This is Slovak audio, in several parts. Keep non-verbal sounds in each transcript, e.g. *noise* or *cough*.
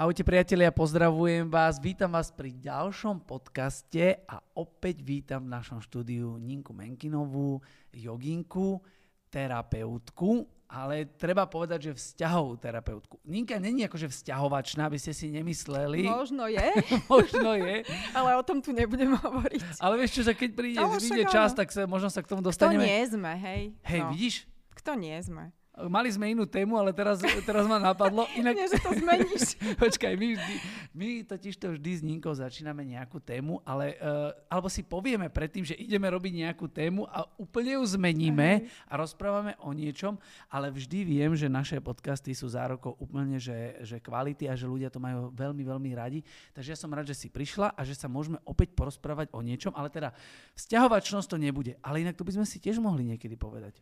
Ahojte priatelia, pozdravujem vás, vítam vás pri ďalšom podcaste a opäť vítam v našom štúdiu Ninku Menkinovú, joginku, terapeutku, ale treba povedať, že vzťahovú terapeutku. Ninka není akože vzťahovačná, aby ste si nemysleli. Možno je. *laughs* Možno je. ale o tom tu nebudem hovoriť. Ale vieš čo, že keď príde, príde čas, tak sa, možno sa k tomu dostaneme. Kto nie sme, hej. Hej, no. vidíš? Kto nie sme? Mali sme inú tému, ale teraz, teraz ma napadlo. *laughs* Inak... Nie, že to zmeníš. *laughs* Počkaj, my, vždy, my totiž to vždy s Ninkou začíname nejakú tému, ale, uh, alebo si povieme predtým, že ideme robiť nejakú tému a úplne ju zmeníme a rozprávame o niečom, ale vždy viem, že naše podcasty sú zárokov úplne, že, že kvality a že ľudia to majú veľmi, veľmi radi. Takže ja som rád, že si prišla a že sa môžeme opäť porozprávať o niečom, ale teda vzťahovačnosť to nebude. Ale inak to by sme si tiež mohli niekedy povedať.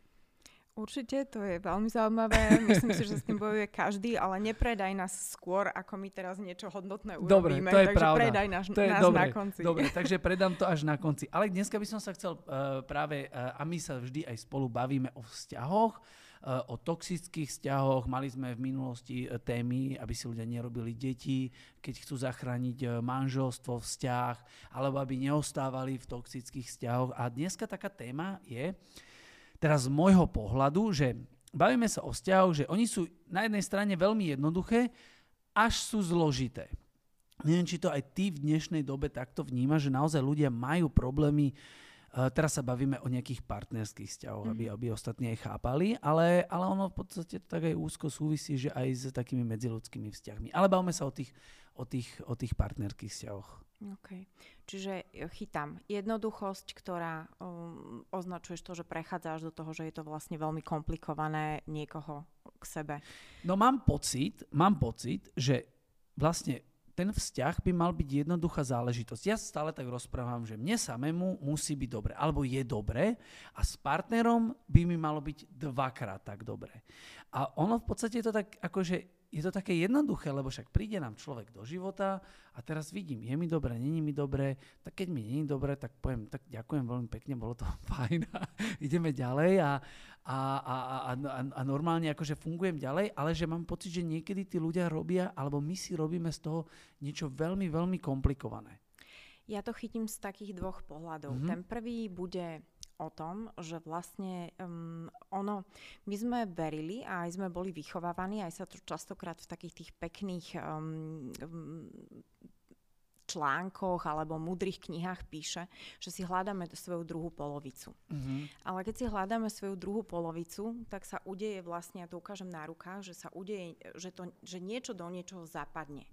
Určite, to je veľmi zaujímavé. Myslím si, že s tým bojuje každý, ale nepredaj nás skôr, ako my teraz niečo hodnotné urobíme. Dobre, to je takže pravda. predaj nás, to je nás dobre, na konci. Dobre, *laughs* takže predám to až na konci. Ale dneska by som sa chcel uh, práve, uh, a my sa vždy aj spolu bavíme o vzťahoch, uh, o toxických vzťahoch. Mali sme v minulosti uh, témy, aby si ľudia nerobili deti, keď chcú zachrániť uh, manželstvo, vzťah, alebo aby neostávali v toxických vzťahoch. A dneska taká téma je, uh, teraz z môjho pohľadu, že bavíme sa o vzťahoch, že oni sú na jednej strane veľmi jednoduché, až sú zložité. Neviem, či to aj ty v dnešnej dobe takto vníma, že naozaj ľudia majú problémy teraz sa bavíme o nejakých partnerských vzťahoch, aby, mhm. aby ostatní aj chápali, ale, ale ono v podstate tak aj úzko súvisí, že aj s takými medziludskými vzťahmi. Ale bavíme sa o tých, o tých, o tých partnerských vzťahoch. OK. Čiže e, chytám jednoduchosť, ktorá um, označuješ to, že prechádzaš do toho, že je to vlastne veľmi komplikované niekoho k sebe. No mám pocit, mám pocit, že vlastne ten vzťah by mal byť jednoduchá záležitosť. Ja stále tak rozprávam, že mne samému musí byť dobre, alebo je dobre a s partnerom by mi malo byť dvakrát tak dobre. A ono v podstate je to tak akože je to také jednoduché, lebo však príde nám človek do života a teraz vidím, je mi dobre, není mi dobre, tak keď mi není dobre, tak poviem, tak ďakujem veľmi pekne, bolo to *laughs* fajn a ideme ďalej a, a, a, a, a normálne akože fungujem ďalej, ale že mám pocit, že niekedy tí ľudia robia, alebo my si robíme z toho niečo veľmi, veľmi komplikované. Ja to chytím z takých dvoch pohľadov. Mm-hmm. Ten prvý bude o tom, že vlastne um, ono, my sme verili a aj sme boli vychovávaní, aj sa to častokrát v takých tých pekných um, um, článkoch alebo múdrych knihách píše, že si hľadáme svoju druhú polovicu. Mm-hmm. Ale keď si hľadáme svoju druhú polovicu, tak sa udeje vlastne, ja to ukážem na rukách, že sa udeje, že, to, že niečo do niečoho zapadne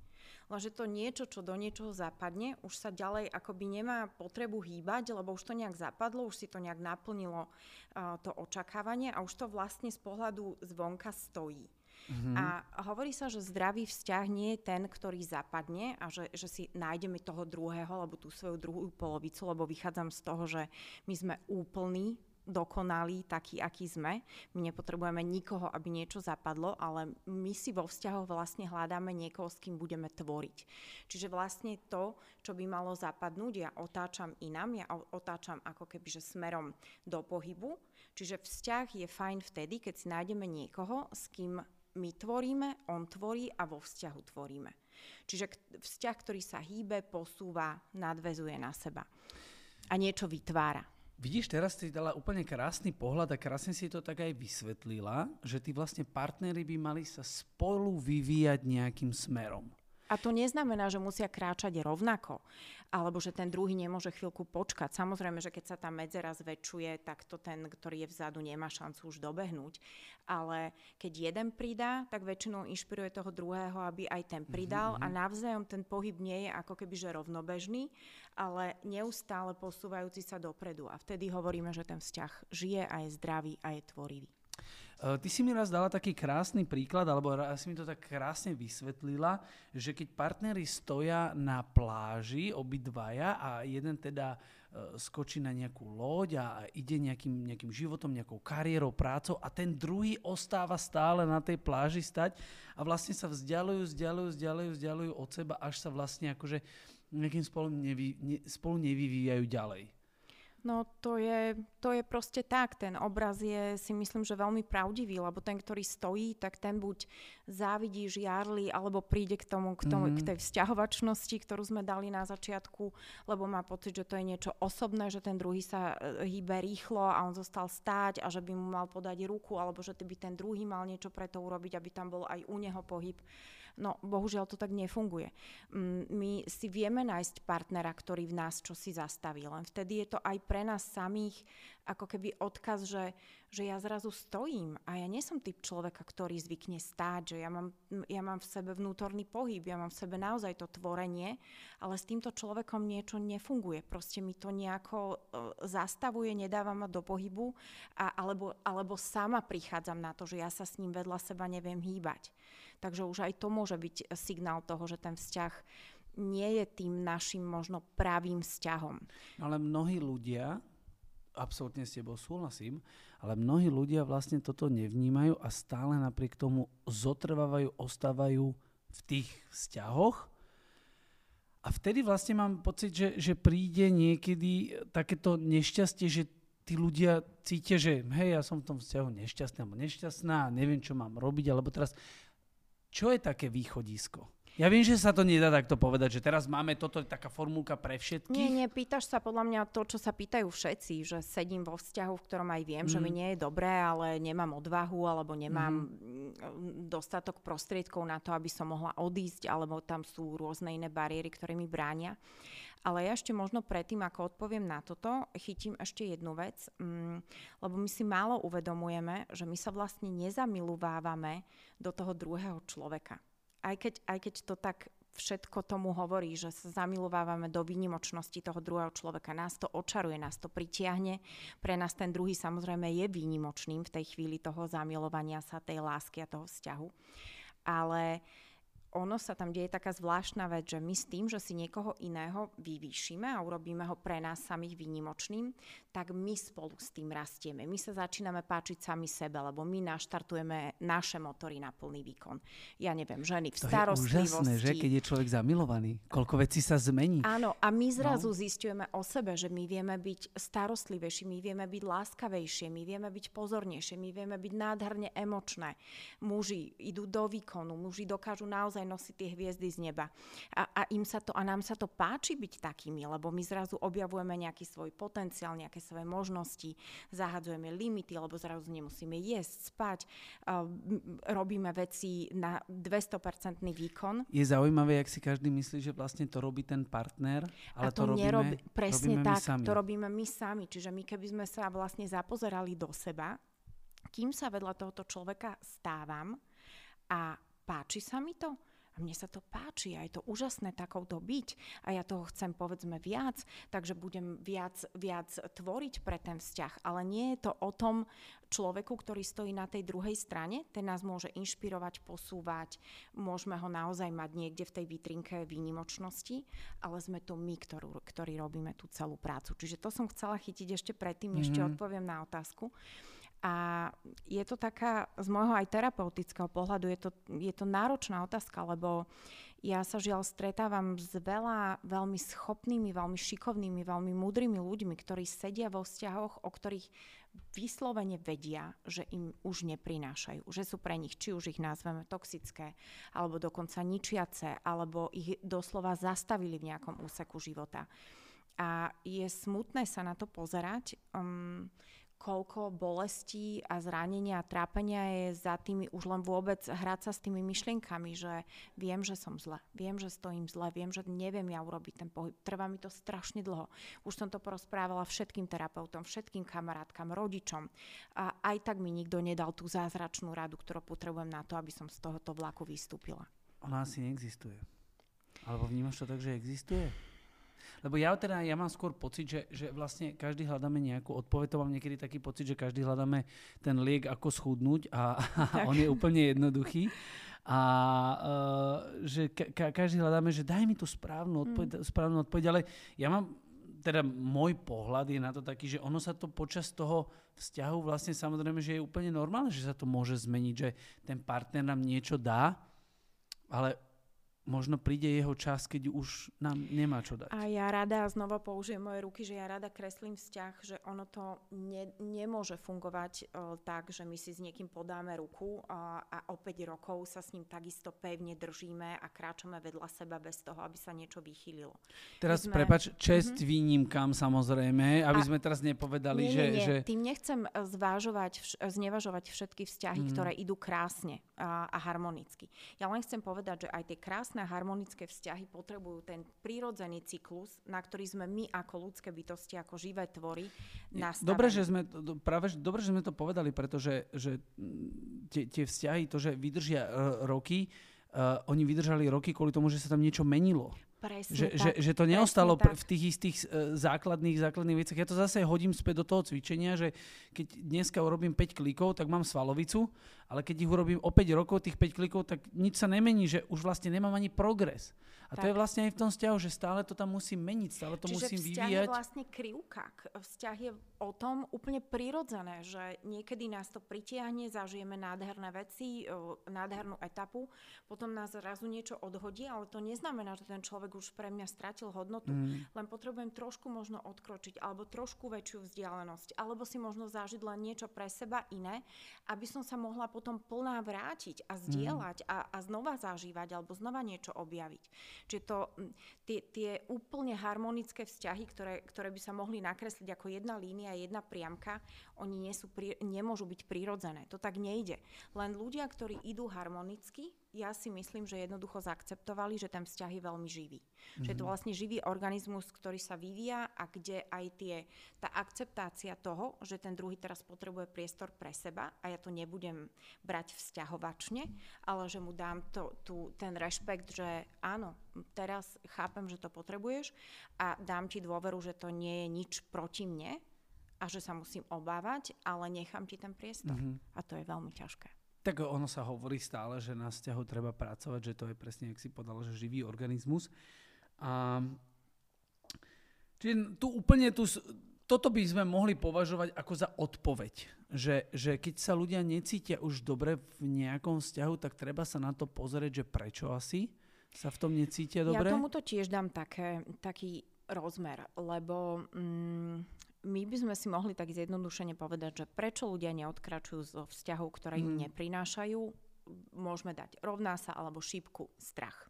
lenže to niečo, čo do niečoho zapadne, už sa ďalej akoby nemá potrebu hýbať, lebo už to nejak zapadlo, už si to nejak naplnilo uh, to očakávanie a už to vlastne z pohľadu zvonka stojí. Mm-hmm. A hovorí sa, že zdravý vzťah nie je ten, ktorý zapadne a že, že si nájdeme toho druhého, alebo tú svoju druhú polovicu, lebo vychádzam z toho, že my sme úplní dokonalí, takí, akí sme. My nepotrebujeme nikoho, aby niečo zapadlo, ale my si vo vzťahoch vlastne hľadáme niekoho, s kým budeme tvoriť. Čiže vlastne to, čo by malo zapadnúť, ja otáčam inám, ja otáčam ako keby, že smerom do pohybu. Čiže vzťah je fajn vtedy, keď si nájdeme niekoho, s kým my tvoríme, on tvorí a vo vzťahu tvoríme. Čiže vzťah, ktorý sa hýbe, posúva, nadvezuje na seba a niečo vytvára. Vidíš, teraz si dala úplne krásny pohľad a krásne si to tak aj vysvetlila, že tí vlastne partnery by mali sa spolu vyvíjať nejakým smerom. A to neznamená, že musia kráčať rovnako, alebo že ten druhý nemôže chvíľku počkať. Samozrejme, že keď sa tá medzera zväčšuje, tak to ten, ktorý je vzadu, nemá šancu už dobehnúť. Ale keď jeden pridá, tak väčšinou inšpiruje toho druhého, aby aj ten pridal mm-hmm. a navzájom ten pohyb nie je ako keby že rovnobežný, ale neustále posúvajúci sa dopredu. A vtedy hovoríme, že ten vzťah žije a je zdravý a je tvorivý. Eh, ty si mi raz dala taký krásny príklad, alebo si mi to tak krásne vysvetlila, že keď partnery stoja na pláži, obidvaja, a jeden teda eh, skočí na nejakú loď a ide nejakým, nejakým životom, nejakou kariérou, prácou a ten druhý ostáva stále na tej pláži stať a vlastne sa vzdialujú, vzdialujú, vzdialujú, vzdialujú od seba, až sa vlastne akože nejakým spolu, nevy, ne, spolu nevyvíjajú ďalej. No to je, to je proste tak. Ten obraz je si myslím, že veľmi pravdivý, lebo ten, ktorý stojí, tak ten buď závidí, žiarli, alebo príde k tomu, k, tomu, mm-hmm. k tej vzťahovačnosti, ktorú sme dali na začiatku, lebo má pocit, že to je niečo osobné, že ten druhý sa e, hýbe rýchlo a on zostal stáť a že by mu mal podať ruku, alebo že by ten druhý mal niečo pre to urobiť, aby tam bol aj u neho pohyb. No, bohužiaľ to tak nefunguje. Mm, my si vieme nájsť partnera, ktorý v nás čo si zastaví, len vtedy je to aj pre nás samých ako keby odkaz, že, že ja zrazu stojím a ja nie som typ človeka, ktorý zvykne stáť, že ja mám, ja mám v sebe vnútorný pohyb, ja mám v sebe naozaj to tvorenie, ale s týmto človekom niečo nefunguje. Proste mi to nejako uh, zastavuje, nedáva ma do pohybu a, alebo, alebo sama prichádzam na to, že ja sa s ním vedľa seba neviem hýbať. Takže už aj to môže byť signál toho, že ten vzťah nie je tým našim možno pravým vzťahom. Ale mnohí ľudia, absolútne s tebou súhlasím, ale mnohí ľudia vlastne toto nevnímajú a stále napriek tomu zotrvávajú, ostávajú v tých vzťahoch. A vtedy vlastne mám pocit, že, že príde niekedy takéto nešťastie, že tí ľudia cítia, že hej, ja som v tom vzťahu nešťastný alebo nešťastná neviem, čo mám robiť, alebo teraz čo je také východisko? Ja viem, že sa to nedá takto povedať, že teraz máme toto, taká formulka pre všetkých. Nie, nie, pýtaš sa podľa mňa to, čo sa pýtajú všetci, že sedím vo vzťahu, v ktorom aj viem, mm. že mi mm. nie je dobré, ale nemám odvahu, alebo nemám mm. dostatok prostriedkov na to, aby som mohla odísť, alebo tam sú rôzne iné bariéry, ktoré mi bránia. Ale ja ešte možno predtým, ako odpoviem na toto, chytím ešte jednu vec, mm, lebo my si málo uvedomujeme, že my sa vlastne nezamiluvávame do toho druhého človeka. Aj keď, aj keď to tak všetko tomu hovorí, že sa zamilovávame do výnimočnosti toho druhého človeka. Nás to očaruje, nás to pritiahne. Pre nás ten druhý samozrejme je výnimočným v tej chvíli toho zamilovania sa, tej lásky a toho vzťahu. Ale ono sa tam deje taká zvláštna vec, že my s tým, že si niekoho iného vyvýšime a urobíme ho pre nás samých výnimočným, tak my spolu s tým rastieme. My sa začíname páčiť sami sebe, lebo my naštartujeme naše motory na plný výkon. Ja neviem, ženy v to starostlivosti. To je úžasné, že keď je človek zamilovaný, koľko vecí sa zmení. Áno, a my zrazu no. zistujeme o sebe, že my vieme byť starostlivejší, my vieme byť láskavejšie, my vieme byť pozornejšie, my vieme byť nádherne emočné. Muži idú do výkonu, muži dokážu naozaj nosí tie hviezdy z neba. A, a, im sa to, a nám sa to páči byť takými, lebo my zrazu objavujeme nejaký svoj potenciál, nejaké svoje možnosti, zahadzujeme limity, lebo zrazu nemusíme jesť, spať, uh, robíme veci na 200% výkon. Je zaujímavé, jak si každý myslí, že vlastne to robí ten partner, ale a to, to robíme, nerobí, presne robíme tak, my sami. to robíme my sami. Čiže my keby sme sa vlastne zapozerali do seba, kým sa vedľa tohoto človeka stávam a páči sa mi to, a mne sa to páči a je to úžasné takouto byť a ja toho chcem povedzme viac, takže budem viac, viac tvoriť pre ten vzťah. Ale nie je to o tom človeku, ktorý stojí na tej druhej strane, ten nás môže inšpirovať, posúvať, môžeme ho naozaj mať niekde v tej vitrinke výnimočnosti, ale sme to my, ktorú, ktorí robíme tú celú prácu. Čiže to som chcela chytiť ešte predtým, mm-hmm. ešte mhm. odpoviem na otázku. A je to taká, z môjho aj terapeutického pohľadu, je to, je to náročná otázka, lebo ja sa žiaľ stretávam s veľa veľmi schopnými, veľmi šikovnými, veľmi múdrymi ľuďmi, ktorí sedia vo vzťahoch, o ktorých vyslovene vedia, že im už neprinášajú, že sú pre nich, či už ich nazveme toxické, alebo dokonca ničiace, alebo ich doslova zastavili v nejakom úseku života. A je smutné sa na to pozerať. Um, koľko bolestí a zranenia a trápenia je za tými už len vôbec hrať sa s tými myšlienkami, že viem, že som zle, viem, že stojím zle, viem, že neviem ja urobiť ten pohyb. Trvá mi to strašne dlho. Už som to porozprávala všetkým terapeutom, všetkým kamarátkam, rodičom. A aj tak mi nikto nedal tú zázračnú radu, ktorú potrebujem na to, aby som z tohoto vlaku vystúpila. Ona asi neexistuje. Alebo vnímaš to tak, že existuje? Lebo ja teda, ja mám skôr pocit, že, že vlastne každý hľadáme nejakú odpoveď. To mám niekedy taký pocit, že každý hľadáme ten liek, ako schudnúť a, *laughs* a on je úplne jednoduchý. A uh, že ka- každý hľadáme, že daj mi tú správnu odpoveď, mm. správnu odpoveď, ale ja mám, teda môj pohľad je na to taký, že ono sa to počas toho vzťahu vlastne samozrejme, že je úplne normálne, že sa to môže zmeniť, že ten partner nám niečo dá, ale možno príde jeho čas, keď už nám nemá čo dať. A ja rada, znova použijem moje ruky, že ja rada kreslím vzťah, že ono to ne, nemôže fungovať uh, tak, že my si s niekým podáme ruku uh, a o 5 rokov sa s ním takisto pevne držíme a kráčame vedľa seba bez toho, aby sa niečo vychýlilo. Teraz, sme... prepač, čest mm-hmm. výnimkám samozrejme, aby a... sme teraz nepovedali, nie, že, nie, nie. že... Tým nechcem zvážovať, znevažovať všetky vzťahy, mm. ktoré idú krásne a, a harmonicky. Ja len chcem povedať, že aj tie krásne a harmonické vzťahy potrebujú ten prírodzený cyklus, na ktorý sme my ako ľudské bytosti, ako živé tvory nastavení. Dobre, že sme, práve, dobre, že sme to povedali, pretože že tie, tie vzťahy, to, že vydržia uh, roky, uh, oni vydržali roky kvôli tomu, že sa tam niečo menilo. Presne že, tak. Že, že to neostalo pr- v tých istých uh, základných, základných veciach. Ja to zase hodím späť do toho cvičenia, že keď dneska urobím 5 klikov, tak mám svalovicu, ale keď ich urobím o 5 rokov, tých 5 klikov, tak nič sa nemení, že už vlastne nemám ani progres. A tak. to je vlastne aj v tom vzťahu, že stále to tam musím meniť, stále to Čiže musím vzťah vyvíjať. je vlastne krivka. Vzťah je o tom úplne prirodzené, že niekedy nás to pritiahne, zažijeme nádherné veci, nádhernú etapu, potom nás zrazu niečo odhodí, ale to neznamená, že ten človek už pre mňa stratil hodnotu. Mm. Len potrebujem trošku možno odkročiť, alebo trošku väčšiu vzdialenosť, alebo si možno zažiť len niečo pre seba iné, aby som sa mohla potom plná vrátiť a zdieľať mm. a, a znova zažívať, alebo znova niečo objaviť. Čiže to, tie, tie úplne harmonické vzťahy, ktoré, ktoré by sa mohli nakresliť ako jedna línia, jedna priamka, oni nie sú, nemôžu byť prirodzené. To tak nejde. Len ľudia, ktorí idú harmonicky, ja si myslím, že jednoducho zaakceptovali, že ten vzťah je veľmi živý. Mm-hmm. Že je to mhm. vlastne živý organizmus, ktorý sa vyvíja a kde aj tie, tá akceptácia toho, že ten druhý teraz potrebuje priestor pre seba a ja to nebudem brať vzťahovačne, ale že mu dám to, tu, ten rešpekt, že áno, teraz chápem, že to potrebuješ a dám ti dôveru, že to nie je nič proti mne a že sa musím obávať, ale nechám ti ten priestor. Mm-hmm. A to je veľmi ťažké. Tak ono sa hovorí stále, že na vzťahu treba pracovať, že to je presne, jak si povedal, že živý organizmus. A, čiže tu úplne tu, toto by sme mohli považovať ako za odpoveď. Že, že keď sa ľudia necítia už dobre v nejakom vzťahu, tak treba sa na to pozrieť, že prečo asi sa v tom necítia dobre. Ja tomuto tiež dám také, taký rozmer, lebo mm, my by sme si mohli tak zjednodušene povedať, že prečo ľudia neodkračujú zo vzťahov, ktoré im mm. neprinášajú, môžeme dať rovná sa alebo šípku strach.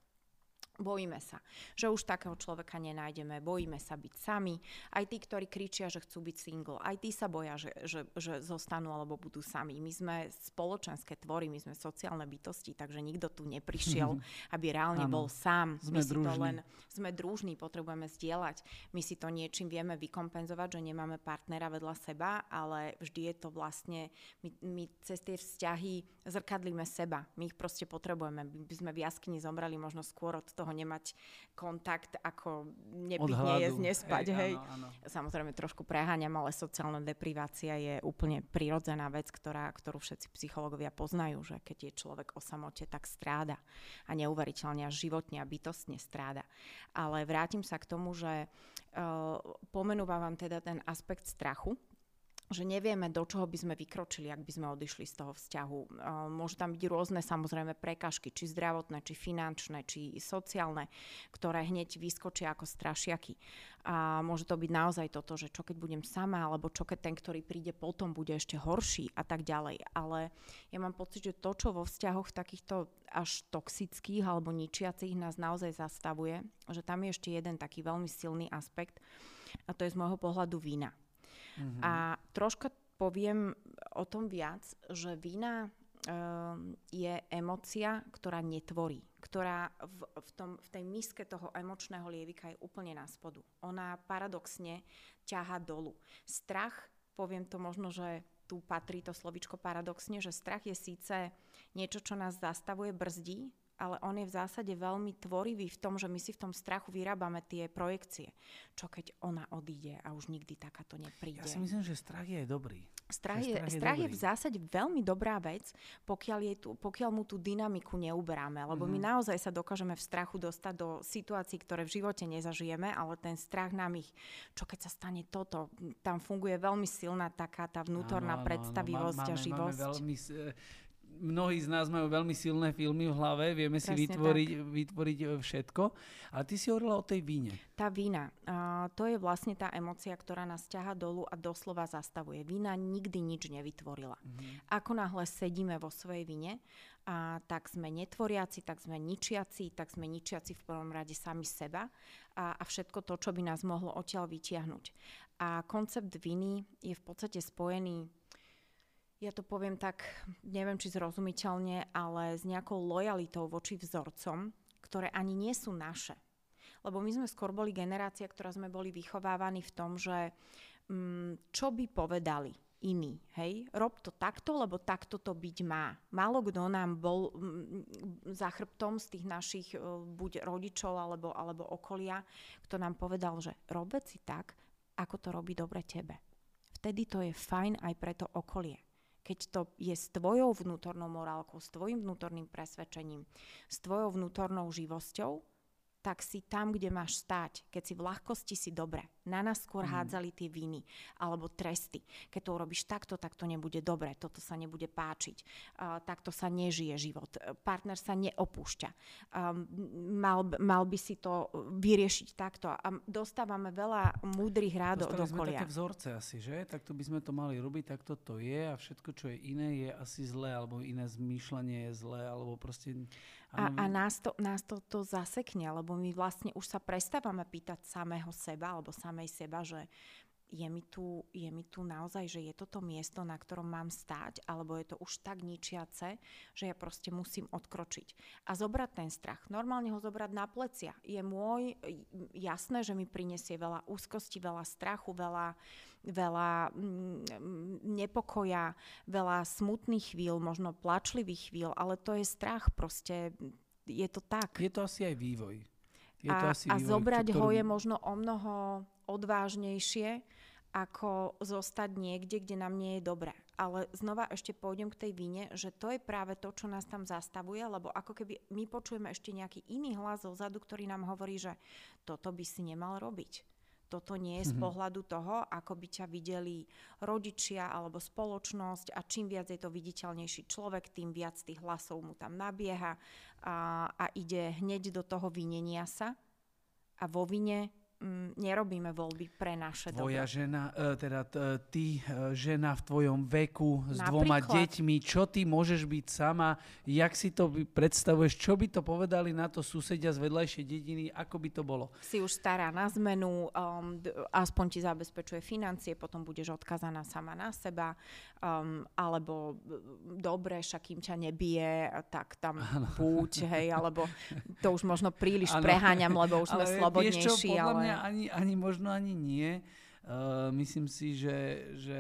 Bojíme sa, že už takého človeka nenájdeme, bojíme sa byť sami. Aj tí, ktorí kričia, že chcú byť single, aj tí sa boja, že, že, že zostanú alebo budú sami. My sme spoločenské tvory, my sme sociálne bytosti, takže nikto tu neprišiel, *laughs* aby reálne ano. bol sám. Sme my družní. Si to len, sme družní, potrebujeme zdieľať. My si to niečím vieme vykompenzovať, že nemáme partnera vedľa seba, ale vždy je to vlastne, my, my cez tie vzťahy zrkadlíme seba. My ich proste potrebujeme. My by sme v jaskyni zomreli možno skôr od toho, toho nemať kontakt, ako nepiť, nejesť, nespať. Hej, hej. Áno, áno. Samozrejme trošku preháňam, ale sociálna deprivácia je úplne prirodzená vec, ktorá, ktorú všetci psychológovia poznajú, že keď je človek o samote, tak stráda. A neuveriteľne až životne a bytostne stráda. Ale vrátim sa k tomu, že uh, pomenúvam vám teda ten aspekt strachu, že nevieme, do čoho by sme vykročili, ak by sme odišli z toho vzťahu. Môžu tam byť rôzne samozrejme prekažky, či zdravotné, či finančné, či sociálne, ktoré hneď vyskočia ako strašiaky. A môže to byť naozaj toto, že čo keď budem sama, alebo čo keď ten, ktorý príde potom, bude ešte horší a tak ďalej. Ale ja mám pocit, že to, čo vo vzťahoch takýchto až toxických alebo ničiacich nás naozaj zastavuje, že tam je ešte jeden taký veľmi silný aspekt a to je z môjho pohľadu vína Mm-hmm. A troška poviem o tom viac, že vina um, je emocia, ktorá netvorí, ktorá v, v, tom, v tej miske toho emočného lievika je úplne na spodu. Ona paradoxne ťaha dolu. Strach, poviem to možno, že tu patrí to slovičko paradoxne, že strach je síce niečo, čo nás zastavuje, brzdí, ale on je v zásade veľmi tvorivý v tom, že my si v tom strachu vyrábame tie projekcie. Čo keď ona odíde a už nikdy takáto nepríde. Ja si myslím, že strach je dobrý. Strach, je, strach, je, strach je v zásade veľmi dobrá vec, pokiaľ, je tu, pokiaľ mu tú dynamiku neuberáme. Lebo mm-hmm. my mhm. naozaj sa dokážeme v strachu dostať do situácií, ktoré v živote nezažijeme, ale ten strach nám ich, čo keď sa stane toto, tam funguje veľmi silná taká tá vnútorná áno, áno, predstavivosť áno, máme, a živosť. Máme veľmi mnohí z nás majú veľmi silné filmy v hlave, vieme Presne si vytvoriť, vytvoriť e, všetko. Ale ty si hovorila o tej víne. Tá vína, uh, to je vlastne tá emocia, ktorá nás ťaha dolu a doslova zastavuje. Vína nikdy nič nevytvorila. Mm-hmm. Ako náhle sedíme vo svojej vine, a tak sme netvoriaci, tak sme ničiaci, tak sme ničiaci v prvom rade sami seba a, a všetko to, čo by nás mohlo odtiaľ vytiahnuť. A koncept viny je v podstate spojený ja to poviem tak, neviem či zrozumiteľne, ale s nejakou lojalitou voči vzorcom, ktoré ani nie sú naše. Lebo my sme skôr boli generácia, ktorá sme boli vychovávaní v tom, že mm, čo by povedali iní, hej? Rob to takto, lebo takto to byť má. Málo kto nám bol mm, za chrbtom z tých našich uh, buď rodičov alebo, alebo okolia, kto nám povedal, že rob si tak, ako to robí dobre tebe. Vtedy to je fajn aj pre to okolie keď to je s tvojou vnútornou morálkou, s tvojim vnútorným presvedčením, s tvojou vnútornou živosťou, tak si tam, kde máš stáť. Keď si v ľahkosti, si dobre. Na nás skôr mm. hádzali tie viny alebo tresty. Keď to urobíš takto, tak to nebude dobre, toto sa nebude páčiť, uh, takto sa nežije život, partner sa neopúšťa. Um, mal, mal by si to vyriešiť takto. A dostávame veľa múdrych rád od okolia. také vzorce asi, že? Takto by sme to mali robiť, takto to je a všetko, čo je iné, je asi zlé, alebo iné zmýšľanie je zlé, alebo proste... A, a nás, to, nás to, to zasekne, lebo my vlastne už sa prestávame pýtať samého seba alebo samej seba, že je mi, tu, je mi tu naozaj, že je toto miesto, na ktorom mám stáť, alebo je to už tak ničiace, že ja proste musím odkročiť. A zobrať ten strach. Normálne ho zobrať na plecia. Je môj, jasné, že mi prinesie veľa úzkosti, veľa strachu, veľa, veľa mm, nepokoja, veľa smutných chvíľ, možno plačlivých chvíľ, ale to je strach proste. Je to tak. Je to asi aj vývoj. Je a, to asi a vývoj, zobrať ktorý... ho je možno o mnoho odvážnejšie, ako zostať niekde, kde nám nie je dobre. Ale znova ešte pôjdem k tej vine, že to je práve to, čo nás tam zastavuje, lebo ako keby my počujeme ešte nejaký iný hlas zozadu, ktorý nám hovorí, že toto by si nemal robiť. Toto nie je z mhm. pohľadu toho, ako by ťa videli rodičia alebo spoločnosť a čím viac je to viditeľnejší človek, tým viac tých hlasov mu tam nabieha a, a ide hneď do toho vinenia sa a vo vine mm, nerobíme voľby pre naše Tvoja dobro. žena, e, teda ty e, žena v tvojom veku s Napríklad. dvoma deťmi, čo ty môžeš byť sama, jak si to predstavuješ, čo by to povedali na to susedia z vedľajšej dediny, ako by to bolo? Si už stará na zmenu, um, aspoň ti zabezpečuje financie, potom budeš odkazaná sama na seba, um, alebo dobre, však kým ťa nebije, tak tam ano. buď, hej, alebo to už možno príliš ano. preháňam, lebo už sme ale slobodnejší. Vieš čo, ale mňa ani, ani možno ani nie. Uh, myslím si, že, že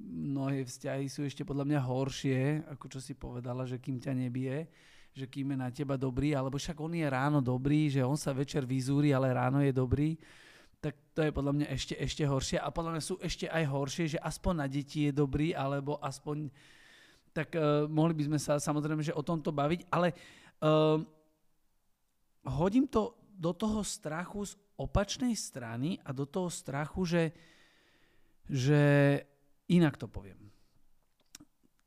mnohé vzťahy sú ešte podľa mňa horšie, ako čo si povedala, že kým ťa nebije, že kým je na teba dobrý, alebo však on je ráno dobrý, že on sa večer vyzúri, ale ráno je dobrý, tak to je podľa mňa ešte, ešte horšie. A podľa mňa sú ešte aj horšie, že aspoň na deti je dobrý, alebo aspoň... Tak uh, mohli by sme sa samozrejme že o tomto baviť, ale uh, hodím to do toho strachu z opačnej strany a do toho strachu, že, že inak to poviem.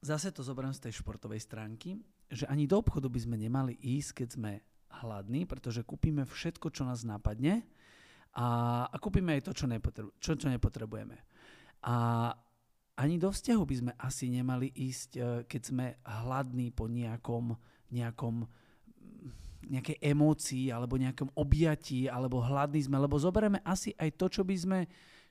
Zase to zoberiem z tej športovej stránky, že ani do obchodu by sme nemali ísť, keď sme hladní, pretože kúpime všetko, čo nás napadne a, a kúpime aj to, čo, nepotrebu- čo, čo nepotrebujeme. A ani do vzťahu by sme asi nemali ísť, e, keď sme hladní po nejakom, nejakom nejakej emócii alebo nejakom objatí alebo hladní sme, lebo zoberieme asi aj to, čo by sme,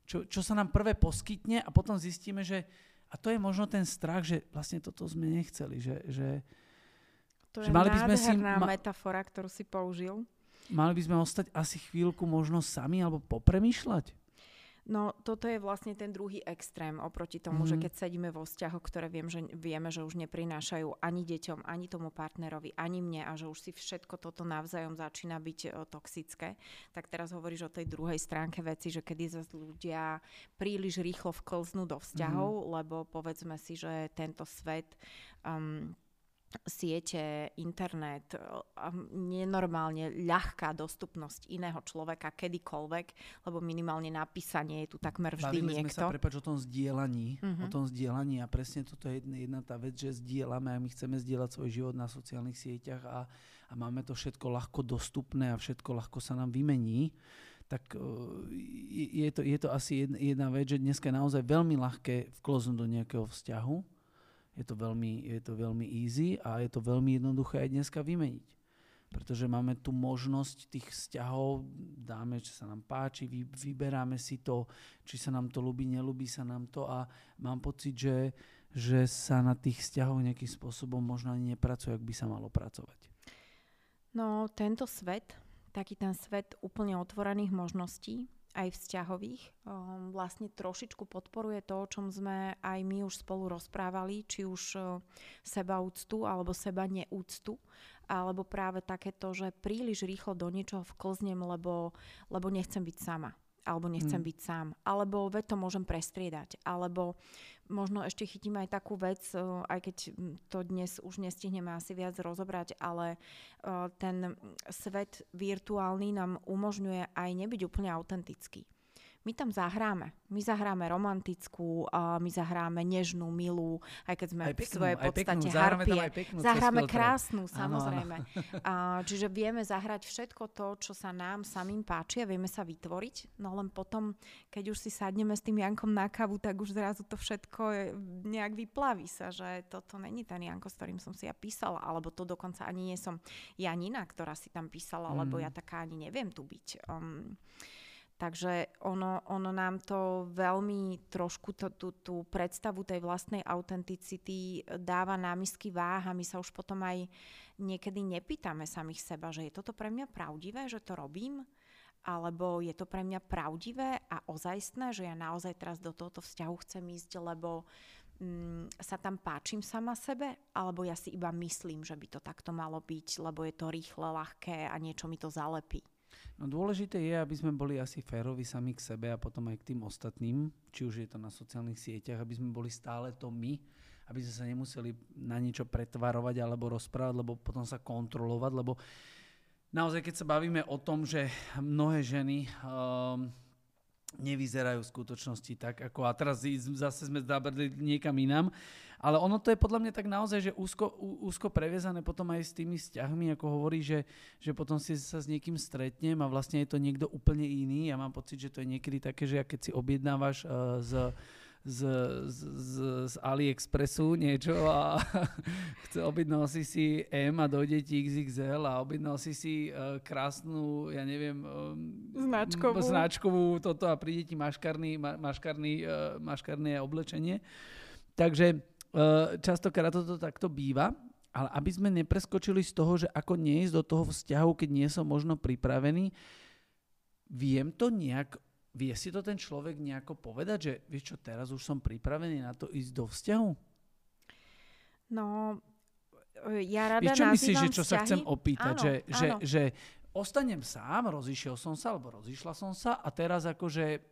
čo, čo sa nám prvé poskytne a potom zistíme, že a to je možno ten strach, že vlastne toto sme nechceli, že, že, to že je mali by sme si ma- metafora, ktorú si použil. Mali by sme ostať asi chvíľku možno sami alebo popremýšľať. No toto je vlastne ten druhý extrém oproti tomu, mm-hmm. že mhm. keď sedíme vo vzťahoch, ktoré viem, že vieme, že už neprinášajú ani deťom, ani tomu partnerovi, ani mne a že už si všetko toto navzájom začína byť o, toxické, tak teraz hovoríš o tej druhej stránke veci, že kedy zase ľudia príliš rýchlo vklznú do vzťahov, mm-hmm. lebo povedzme si, že tento svet um, siete, internet, nenormálne ľahká dostupnosť iného človeka kedykoľvek, lebo minimálne napísanie je tu takmer vždy Bavili niekto. sme sa, prepáč, o tom zdieľaní. Uh-huh. O Mhm. tom zdieľaní a presne toto je jedna, jedna tá vec, že zdieľame a my chceme zdieľať svoj život na sociálnych sieťach a, a máme to všetko ľahko dostupné a všetko ľahko sa nám vymení tak je, je, to, je to asi jedna, jedna vec, že dneska je naozaj veľmi ľahké vkloznúť do nejakého vzťahu. Je to, veľmi, je to veľmi easy a je to veľmi jednoduché aj dneska vymeniť. Pretože máme tu možnosť tých vzťahov, dáme, čo sa nám páči, vy, vyberáme si to, či sa nám to ľúbi, nelúbi sa nám to a mám pocit, že, že sa na tých vzťahoch nejakým spôsobom možno ani nepracuje, ak by sa malo pracovať. No, tento svet taký ten svet úplne otvorených možností, aj vzťahových, um, vlastne trošičku podporuje to, o čom sme aj my už spolu rozprávali, či už uh, sebaúctu alebo seba neúctu, alebo práve takéto, že príliš rýchlo do niečoho vklznem, lebo, lebo nechcem byť sama alebo nechcem hmm. byť sám, alebo veď to môžem prestriedať, alebo možno ešte chytím aj takú vec, eh, aj keď to dnes už nestihneme asi viac rozobrať, ale eh, ten svet virtuálny nám umožňuje aj nebyť úplne autentický my tam zahráme. My zahráme romantickú, uh, my zahráme nežnú, milú, aj keď sme aj peknú, v svojej podstate peknú, harpie. Zahráme, peknú zahráme krásnu, samozrejme. Áno, áno. Uh, *laughs* čiže vieme zahrať všetko to, čo sa nám samým páči a vieme sa vytvoriť, no len potom, keď už si sadneme s tým Jankom na kavu, tak už zrazu to všetko je, nejak vyplaví sa, že toto není ten Janko, s ktorým som si ja písala, alebo to dokonca ani nie som Janina, ktorá si tam písala, mm. lebo ja taká ani neviem tu byť. Um, Takže ono, ono nám to veľmi trošku to, tú, tú predstavu tej vlastnej autenticity dáva námisky váh a my sa už potom aj niekedy nepýtame samých seba, že je toto pre mňa pravdivé, že to robím? Alebo je to pre mňa pravdivé a ozajstné, že ja naozaj teraz do tohoto vzťahu chcem ísť, lebo mm, sa tam páčim sama sebe, alebo ja si iba myslím, že by to takto malo byť, lebo je to rýchle, ľahké a niečo mi to zalepí. No dôležité je, aby sme boli asi férovi sami k sebe a potom aj k tým ostatným, či už je to na sociálnych sieťach, aby sme boli stále to my, aby sme sa nemuseli na niečo pretvarovať alebo rozprávať, lebo potom sa kontrolovať, lebo naozaj keď sa bavíme o tom, že mnohé ženy um, nevyzerajú v skutočnosti tak, ako a teraz zase sme zabrdli niekam inám, ale ono to je podľa mňa tak naozaj, že úzko, úzko previazané potom aj s tými vzťahmi, ako hovorí, že, že potom si sa s niekým stretnem a vlastne je to niekto úplne iný. Ja mám pocit, že to je niekedy také, že keď si objednávaš uh, z z, z, z, z AliExpressu niečo a *laughs* chce, objednal si si M a dojde ti XXL a objednal si si uh, krásnu, ja neviem, um, značkovú. značkovú toto a príde ti maškarný, ma, maškarný, uh, maškarné oblečenie. Takže častokrát toto takto býva, ale aby sme nepreskočili z toho, že ako neísť do toho vzťahu, keď nie som možno pripravený, viem to nejak, vie si to ten človek nejako povedať, že vieš čo, teraz už som pripravený na to ísť do vzťahu? No, eh, ja rada Vieš, čo myslíš, že čo vzťahy? sa chcem opýtať? Áno, že, áno. že, že ostanem sám, rozišiel som sa, alebo rozišla som sa a teraz akože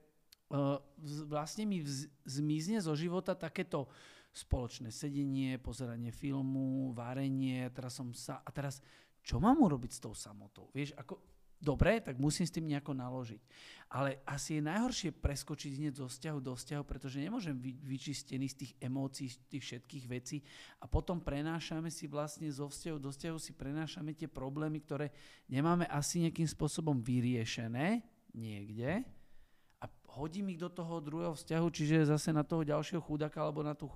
uh, vlastne mi vz, zmizne zo života takéto spoločné sedenie, pozeranie filmu, varenie, teraz som sa... A teraz, čo mám urobiť s tou samotou? Vieš, ako... Dobre, tak musím s tým nejako naložiť. Ale asi je najhoršie preskočiť hneď zo vzťahu do vzťahu, pretože nemôžem byť vyčistený z tých emócií, z tých všetkých vecí a potom prenášame si vlastne zo vzťahu do vzťahu si prenášame tie problémy, ktoré nemáme asi nejakým spôsobom vyriešené niekde hodím ich do toho druhého vzťahu, čiže zase na toho ďalšieho chudáka alebo na tú,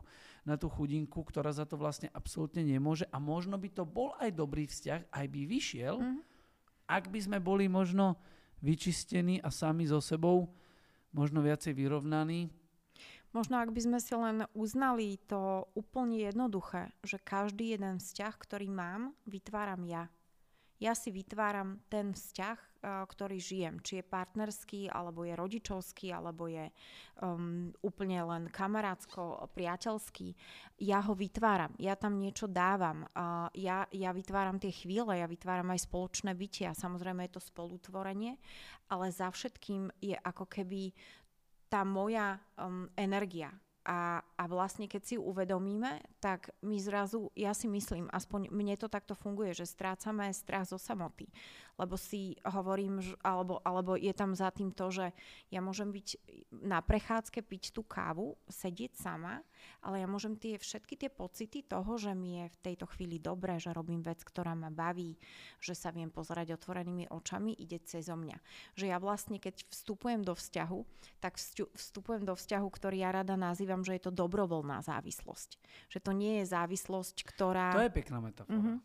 na tú chudinku, ktorá za to vlastne absolútne nemôže a možno by to bol aj dobrý vzťah, aj by vyšiel, mm. ak by sme boli možno vyčistení a sami so sebou, možno viacej vyrovnaní. Možno ak by sme si len uznali to úplne jednoduché, že každý jeden vzťah, ktorý mám, vytváram ja ja si vytváram ten vzťah, ktorý žijem. Či je partnerský, alebo je rodičovský, alebo je um, úplne len kamarátsko, priateľský. Ja ho vytváram. Ja tam niečo dávam. Uh, ja, ja vytváram tie chvíle, ja vytváram aj spoločné bytie a samozrejme je to spolutvorenie, ale za všetkým je ako keby tá moja um, energia, A, a vlastne keď si uvedomíme, tak my zrazu, ja si myslím, aspoň mne to takto funguje, že strácame strach zo samoty. Lebo si hovorím, alebo, alebo je tam za tým to, že ja môžem byť na prechádzke, piť tú kávu, sedieť sama, ale ja môžem tie všetky tie pocity toho, že mi je v tejto chvíli dobré, že robím vec, ktorá ma baví, že sa viem pozerať otvorenými očami, ide cez mňa. Že ja vlastne, keď vstupujem do vzťahu, tak vstupujem do vzťahu, ktorý ja rada nazývam, že je to dobrovoľná závislosť. Že to nie je závislosť, ktorá... To je pekná metafora. Uh-huh.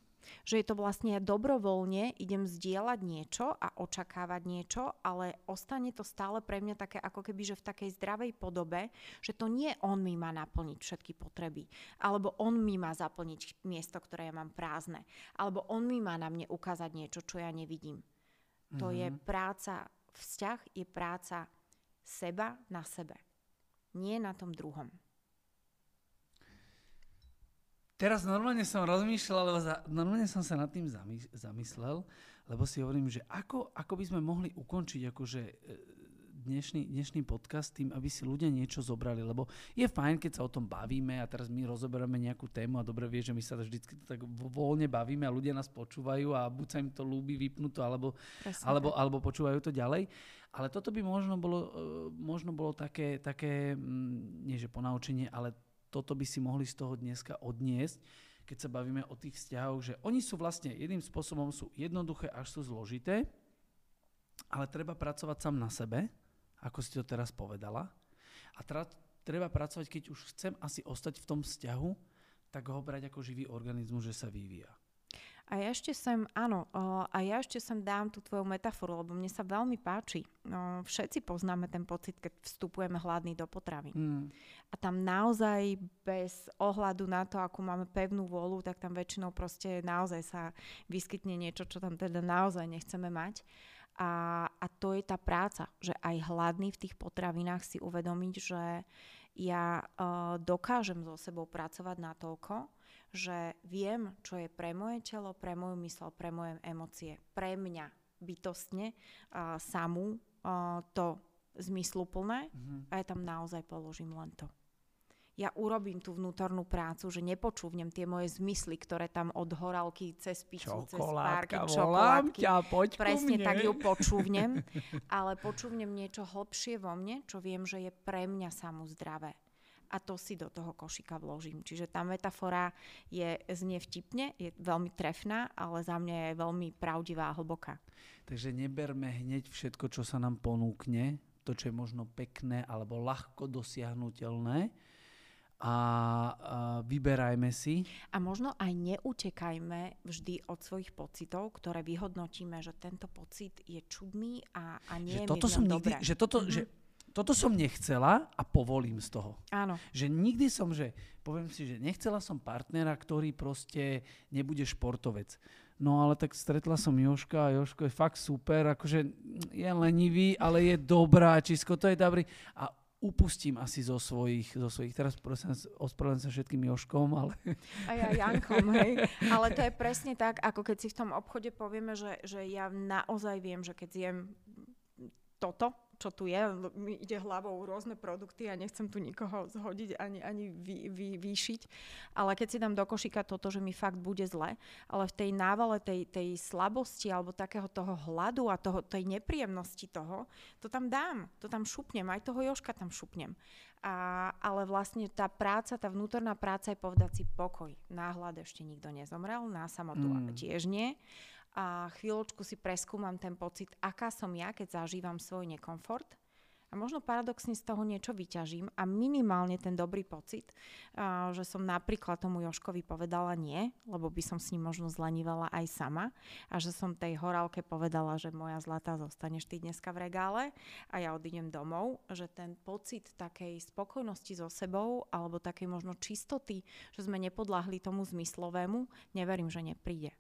Že je to vlastne ja dobrovoľne idem zdieľať niečo a očakávať niečo, ale ostane to stále pre mňa také ako keby, že v takej zdravej podobe, že to nie on mi má naplniť všetky potreby, alebo on mi má zaplniť miesto, ktoré ja mám prázdne, alebo on mi má na mne ukázať niečo, čo ja nevidím. To mm-hmm. je mhm. práca, vzťah je práca seba na sebe. Nie na tom druhom. Teraz normálne som rozmýšľal, lebo za, normálne som sa nad tým zamyslel, lebo si hovorím, že ako, ako by sme mohli ukončiť akože e, dnešný, dnešný podcast tým, aby si ľudia niečo zobrali, lebo je fajn, keď sa o tom bavíme a teraz my rozoberáme nejakú tému a dobre vie, že my sa vždy tak voľne bavíme a ľudia nás počúvajú a buď sa im to ľúbi, vypnú to, alebo, alebo, alebo počúvajú to ďalej. Ale toto by možno bolo, e, možno bolo také, také, mm, nie že ponaučenie, ale toto by si mohli z toho dneska odniesť, keď sa bavíme o tých vzťahoch, že oni sú vlastne jedným spôsobom sú jednoduché, až sú zložité, ale treba pracovať sám na sebe, ako si to teraz povedala. A tra- treba pracovať, keď už chcem asi ostať v tom vzťahu, tak ho brať ako živý organizmus, že sa vyvíja. A ja ešte sem, áno, a ja ešte sem dám tú tvoju metaforu, lebo mne sa veľmi páči. Všetci poznáme ten pocit, keď vstupujeme hladný do potravy. Mm. A tam naozaj bez ohľadu na to, akú máme pevnú vôľu, tak tam väčšinou proste naozaj sa vyskytne niečo, čo tam teda naozaj nechceme mať. A, a to je tá práca, že aj hladný v tých potravinách si uvedomiť, že ja uh, dokážem so sebou pracovať na toľko, že viem, čo je pre moje telo, pre moju mysl, pre moje emócie, pre mňa bytostne uh, samú uh, to zmysluplné mm-hmm. a ja tam naozaj položím len to. Ja urobím tú vnútornú prácu, že nepočúvnem tie moje zmysly, ktoré tam od horálky cez pizzu, cez párky, čokoládky. Ťa, poď Presne tak ju počúvnem, *laughs* ale počúvnem niečo hlbšie vo mne, čo viem, že je pre mňa samú zdravé a to si do toho košika vložím. Čiže tá metafora je, znie vtipne, je veľmi trefná, ale za mňa je veľmi pravdivá a hlboká. Takže neberme hneď všetko, čo sa nám ponúkne, to, čo je možno pekné alebo ľahko dosiahnutelné, a, vyberajme si. A možno aj neutekajme vždy od svojich pocitov, ktoré vyhodnotíme, že tento pocit je čudný a, a nie že je toto som nikdy, že toto, mm-hmm. že toto som nechcela a povolím z toho. Áno. Že nikdy som, že poviem si, že nechcela som partnera, ktorý proste nebude športovec. No ale tak stretla som Joška a Joško je fakt super, akože je lenivý, ale je dobrá, čisko to je dobrý. A upustím asi zo svojich, zo svojich teraz prosím, ospravedlňujem sa všetkým Joškom, ale... A ja Jankom, hej. Ale to je presne tak, ako keď si v tom obchode povieme, že, že ja naozaj viem, že keď zjem toto, čo tu je, mi ide hlavou rôzne produkty a nechcem tu nikoho zhodiť ani, ani vy, vy, vyšiť. Ale keď si dám do košíka toto, že mi fakt bude zle, ale v tej návale tej, tej slabosti alebo takého toho hladu a toho, tej nepríjemnosti toho, to tam dám, to tam šupnem, aj toho Joška tam šupnem. A, ale vlastne tá práca, tá vnútorná práca je povedať si pokoj. Náhľad ešte nikto nezomrel, na samotu mm. tiež nie a chvíľočku si preskúmam ten pocit, aká som ja, keď zažívam svoj nekomfort. A možno paradoxne z toho niečo vyťažím a minimálne ten dobrý pocit, že som napríklad tomu Joškovi povedala nie, lebo by som s ním možno zlenivala aj sama a že som tej horálke povedala, že moja zlatá zostaneš ty dneska v regále a ja odídem domov, že ten pocit takej spokojnosti so sebou alebo takej možno čistoty, že sme nepodľahli tomu zmyslovému, neverím, že nepríde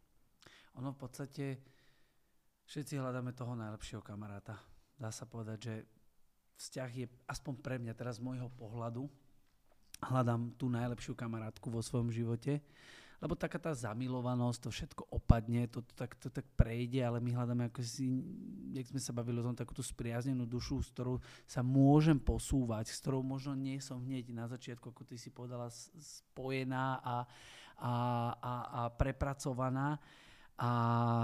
ono v podstate všetci hľadáme toho najlepšieho kamaráta. Dá sa povedať, že vzťah je, aspoň pre mňa teraz z môjho pohľadu, hľadám tú najlepšiu kamarátku vo svojom živote lebo taká tá zamilovanosť, to všetko opadne, to, to, tak, to tak prejde, ale my hľadáme ako si, jak sme sa bavili o tom, takú tú spriaznenú dušu, s ktorou sa môžem posúvať, s ktorou možno nie som hneď na začiatku, ako ty si povedala, spojená a, a, a, a prepracovaná. A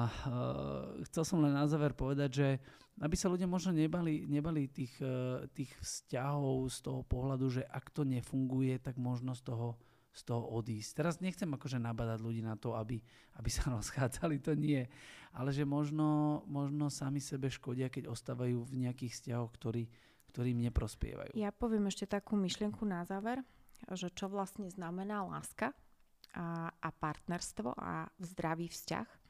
uh, chcel som len na záver povedať, že aby sa ľudia možno nebali, nebali tých, uh, tých vzťahov z toho pohľadu, že ak to nefunguje, tak možno z toho z toho odísť. Teraz nechcem akože nabadať ľudí na to, aby, aby sa *laughs* rozchádzali, to nie. Ale že možno, možno sami sebe škodia, keď ostávajú v nejakých vzťahoch, ktorí im neprospievajú. Ja poviem ešte takú myšlienku na záver, že čo vlastne znamená láska a partnerstvo a zdravý vzťah.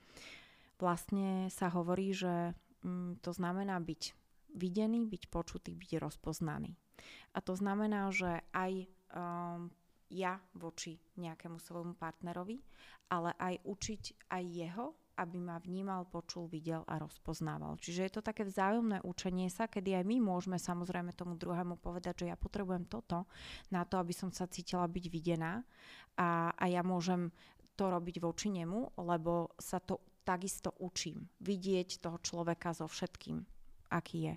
Vlastne sa hovorí, že mm, to znamená byť videný, byť počutý, byť rozpoznaný. A to znamená, že aj um, ja voči nejakému svojmu partnerovi, ale aj učiť aj jeho, aby ma vnímal, počul, videl a rozpoznával. Čiže je to také vzájomné učenie sa, kedy aj my môžeme samozrejme tomu druhému povedať, že ja potrebujem toto na to, aby som sa cítila byť videná a, a ja môžem to robiť voči nemu, lebo sa to takisto učím. Vidieť toho človeka so všetkým, aký je.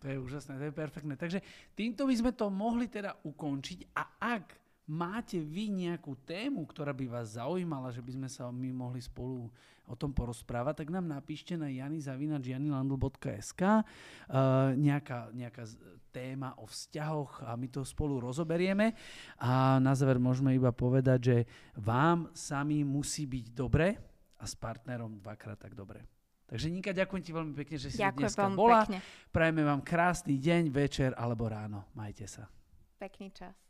To je úžasné, to je perfektné. Takže týmto by sme to mohli teda ukončiť a ak máte vy nejakú tému, ktorá by vás zaujímala, že by sme sa my mohli spolu o tom porozprávať, tak nám napíšte na janizavinačjanilandl.sk uh, nejaká, nejaká téma o vzťahoch a my to spolu rozoberieme. A na záver môžeme iba povedať, že vám sami musí byť dobre a s partnerom dvakrát tak dobre. Takže Nika, ďakujem ti veľmi pekne, že si ďakujem dneska bola. Pekne. Prajeme vám krásny deň, večer alebo ráno. Majte sa. Pekný čas.